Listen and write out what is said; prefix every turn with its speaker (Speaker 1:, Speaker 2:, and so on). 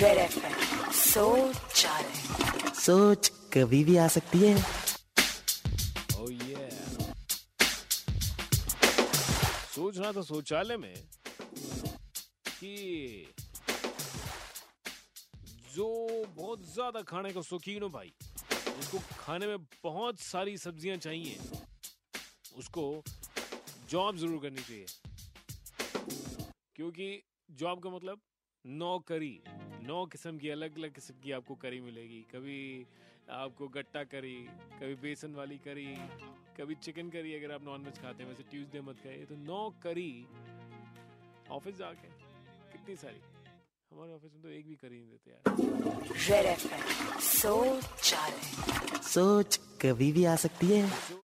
Speaker 1: सोच
Speaker 2: सोच कभी भी आ सकती है।
Speaker 3: Oh yeah. सोच रहा था शौचालय में कि जो बहुत ज़्यादा खाने का शौकीन हो भाई जिसको खाने में बहुत सारी सब्ज़ियाँ चाहिए उसको जॉब ज़रूर करनी चाहिए। क्योंकि जॉब का मतलब नौकरी। नौ किस्म की अलग अलग किस्म की आपको करी मिलेगी। कभी आपको गट्टा करी कभी बेसन वाली करी कभी चिकन करी अगर आप नॉनवेज खाते हैं। वैसे ट्यूसडे मत खाइए तो नौ करी। ऑफ़िस जाके कितनी सारी। हमारे ऑफ़िस में तो एक भी करी नहीं देते यार।
Speaker 2: सोच कभी भी आ सकती है।